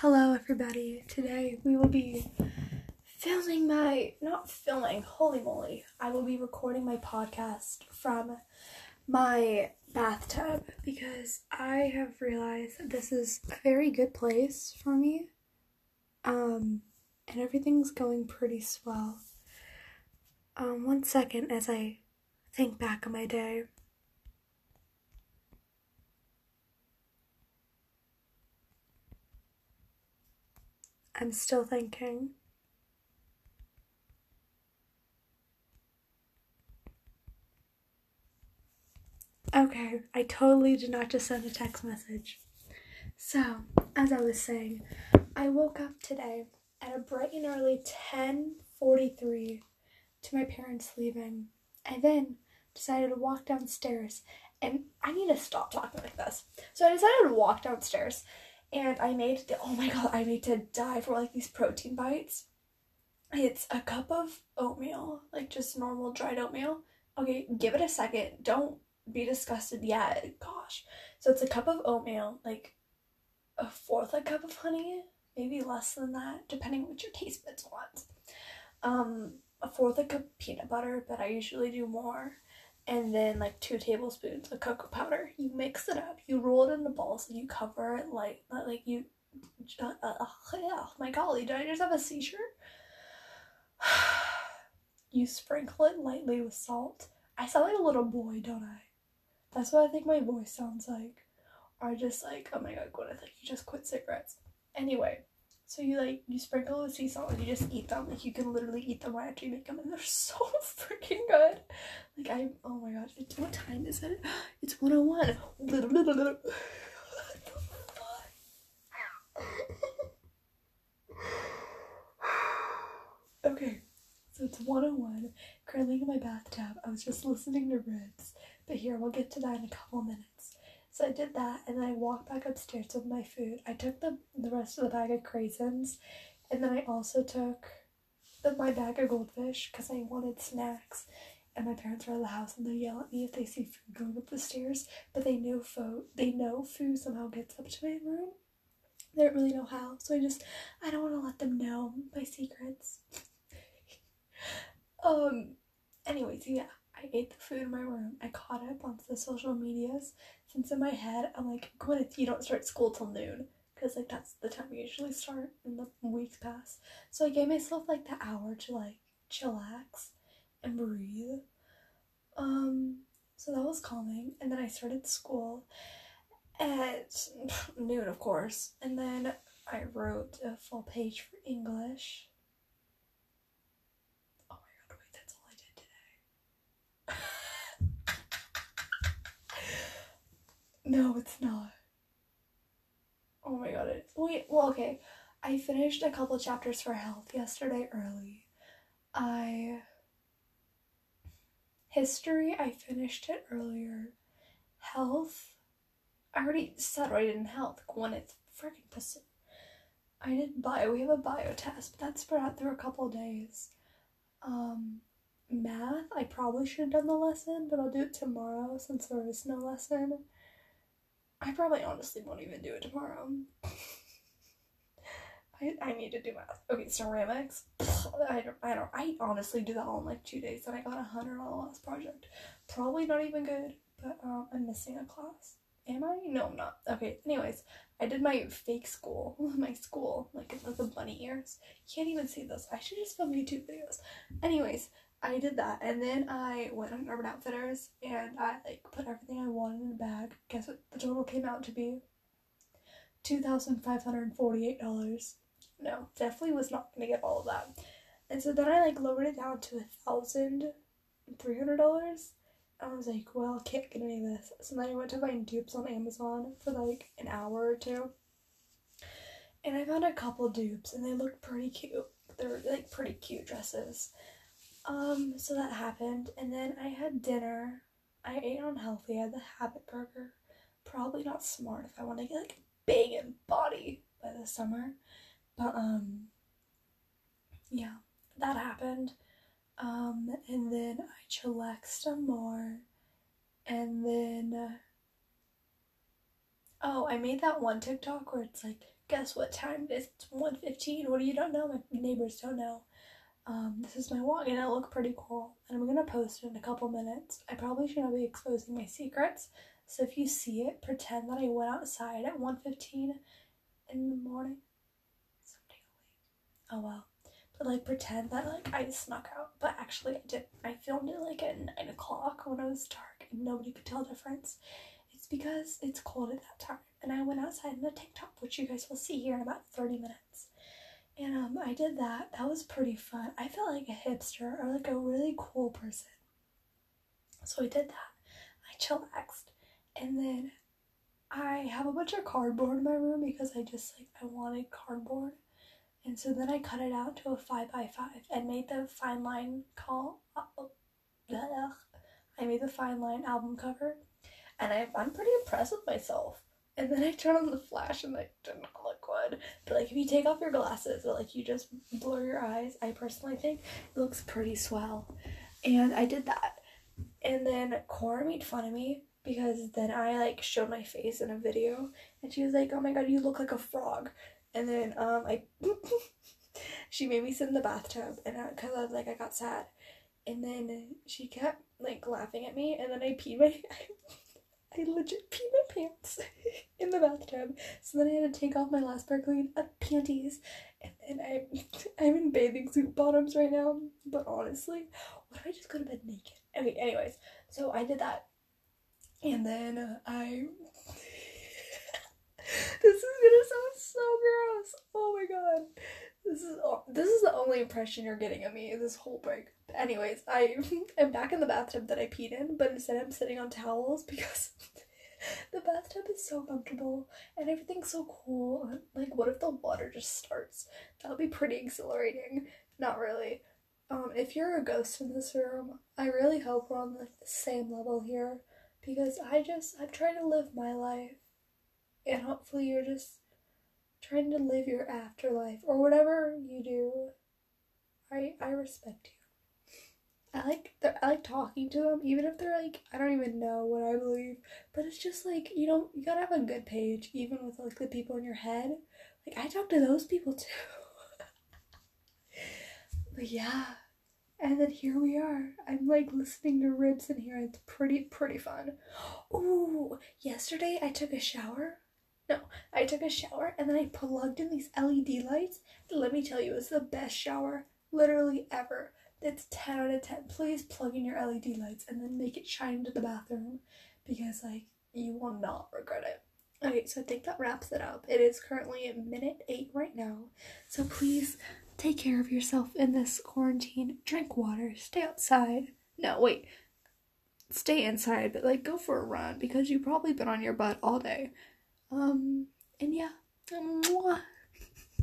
Hello, everybody. Today we will be filming my, not filming, holy moly, I will be recording my podcast from my bathtub because I have realized that this is a very good place for me. Um, and everything's going pretty swell. Um, one second as I think back on my day. I'm still thinking. Okay, I totally did not just send a text message. So, as I was saying, I woke up today at a bright and early 10:43 to my parents leaving. I then decided to walk downstairs and I need to stop talking like this. So I decided to walk downstairs and I made the, oh my god, I made to die for like these protein bites. It's a cup of oatmeal, like just normal dried oatmeal. Okay, give it a second. Don't be disgusted yet. Gosh. So it's a cup of oatmeal, like a fourth a cup of honey, maybe less than that, depending what your taste buds want. Um, a fourth a cup peanut butter, but I usually do more and then like two tablespoons of cocoa powder. You mix it up, you roll it into balls, and you cover it like like you. Uh, oh my golly, did I just have a seizure? you sprinkle it lightly with salt. I sound like a little boy, don't I? That's what I think my voice sounds like. Or just like, oh my god, Gwyneth, like you just quit cigarettes. Anyway, so you like you sprinkle the sea salt and you just eat them. Like you can literally eat them right after you make them, and they're so freaking good. Like I, oh my gosh, it's, what time is it? It's one oh one. Okay, so it's 101. Currently in my bathtub. I was just listening to Ribs, but here we'll get to that in a couple minutes. So I did that and I walked back upstairs with my food. I took the, the rest of the bag of craisins and then I also took the, my bag of goldfish because I wanted snacks. And my parents are at the house and they yell at me if they see food going up the stairs. But they know fo they know food somehow gets up to my room. They don't really know how. So I just I don't want to let them know my secrets. um anyways, yeah. I ate the food in my room. I caught up on the social medias. Since in my head, I'm like, Gwyneth, you don't start school till noon. Because, like, that's the time we usually start and the weeks pass. So I gave myself, like, the hour to, like, chillax and breathe. Um, so that was calming. And then I started school at noon, of course. And then I wrote a full page for English. Oh my god, wait, that's all I did today. No, it's not. Oh my god, it, wait, well, okay. I finished a couple chapters for health yesterday early. I. History, I finished it earlier. Health, I already said I did in health. One, it's freaking pussy. I did bio. We have a bio test, but that's spread out through a couple days. Um, math, I probably should have done the lesson, but I'll do it tomorrow since there is no lesson. I probably honestly won't even do it tomorrow. I, I need to do math. Okay, ceramics. I don't I don't I honestly do that all in like two days and I got a hundred on the last project. Probably not even good, but um I'm missing a class. Am I? No, I'm not. Okay, anyways, I did my fake school. My school. Like the bunny ears. Can't even see this. I should just film YouTube videos. Anyways, I did that and then I went on Urban Outfitters and I like put everything I wanted in a bag. Guess what the total came out to be? Two thousand five hundred and forty-eight dollars. No, definitely was not gonna get all of that. And so then I like lowered it down to a thousand three hundred dollars. And I was like, well, can't get any of this. So then I went to find dupes on Amazon for like an hour or two. And I found a couple dupes and they looked pretty cute. They're like pretty cute dresses. Um, so that happened, and then I had dinner. I ate unhealthy. I had the habit burger. Probably not smart if I want to get like big and body by the summer. But um yeah, that happened. Um and then I chillaxed some more. And then uh, Oh, I made that one TikTok where it's like guess what time it is? It's 1.15. What do you don't know? My neighbors don't know. Um, this is my walk and I look pretty cool. And I'm gonna post it in a couple minutes. I probably shouldn't be exposing my secrets. So if you see it, pretend that I went outside at 1.15 in the morning. Oh well. But like pretend that like I snuck out. But actually I did I filmed it like at nine o'clock when it was dark and nobody could tell the difference. It's because it's cold at that time. And I went outside in a tank top, which you guys will see here in about 30 minutes. And um I did that. That was pretty fun. I felt like a hipster or like a really cool person. So I did that. I chillaxed. And then I have a bunch of cardboard in my room because I just like I wanted cardboard. And so then I cut it out to a 5 by 5 and made the fine line call. Uh, I made the fine line album cover. And I, I'm pretty impressed with myself. And then I turn on the flash and like did not look But like if you take off your glasses or like you just blur your eyes, I personally think it looks pretty swell. And I did that. And then Cora made fun of me because then I like showed my face in a video and she was like, Oh my god, you look like a frog. And then um I she made me sit in the bathtub and because I, I was like I got sad. And then she kept like laughing at me and then I peed my I legit peed my pants in the bathtub. So then I had to take off my last pair of uh, panties. And then I, I'm in bathing suit bottoms right now. But honestly, what if I just go to bed naked? Okay, anyways. So I did that. And then uh, I. this is gonna sound so gross. Oh my god. This is this is the only impression you're getting of me this whole break. But anyways, I am back in the bathtub that I peed in, but instead I'm sitting on towels because the bathtub is so comfortable and everything's so cool. Like, what if the water just starts? That would be pretty exhilarating. Not really. Um, if you're a ghost in this room, I really hope we're on the same level here because I just I'm trying to live my life, and hopefully you're just trying to live your afterlife or whatever you do. I I respect you. I like I like talking to them, even if they're like I don't even know what I believe, but it's just like you know you gotta have a good page, even with like the people in your head. Like I talk to those people too. but yeah, and then here we are. I'm like listening to ribs in here. It's pretty pretty fun. Ooh, yesterday I took a shower. No, I took a shower and then I plugged in these LED lights. Let me tell you, it's the best shower literally ever it's 10 out of 10. Please plug in your LED lights and then make it shine into the bathroom because, like, you will not regret it. Okay, so I think that wraps it up. It is currently minute 8 right now. So please take care of yourself in this quarantine. Drink water, stay outside. No, wait. Stay inside, but like go for a run because you've probably been on your butt all day. Um, and yeah. Mwah.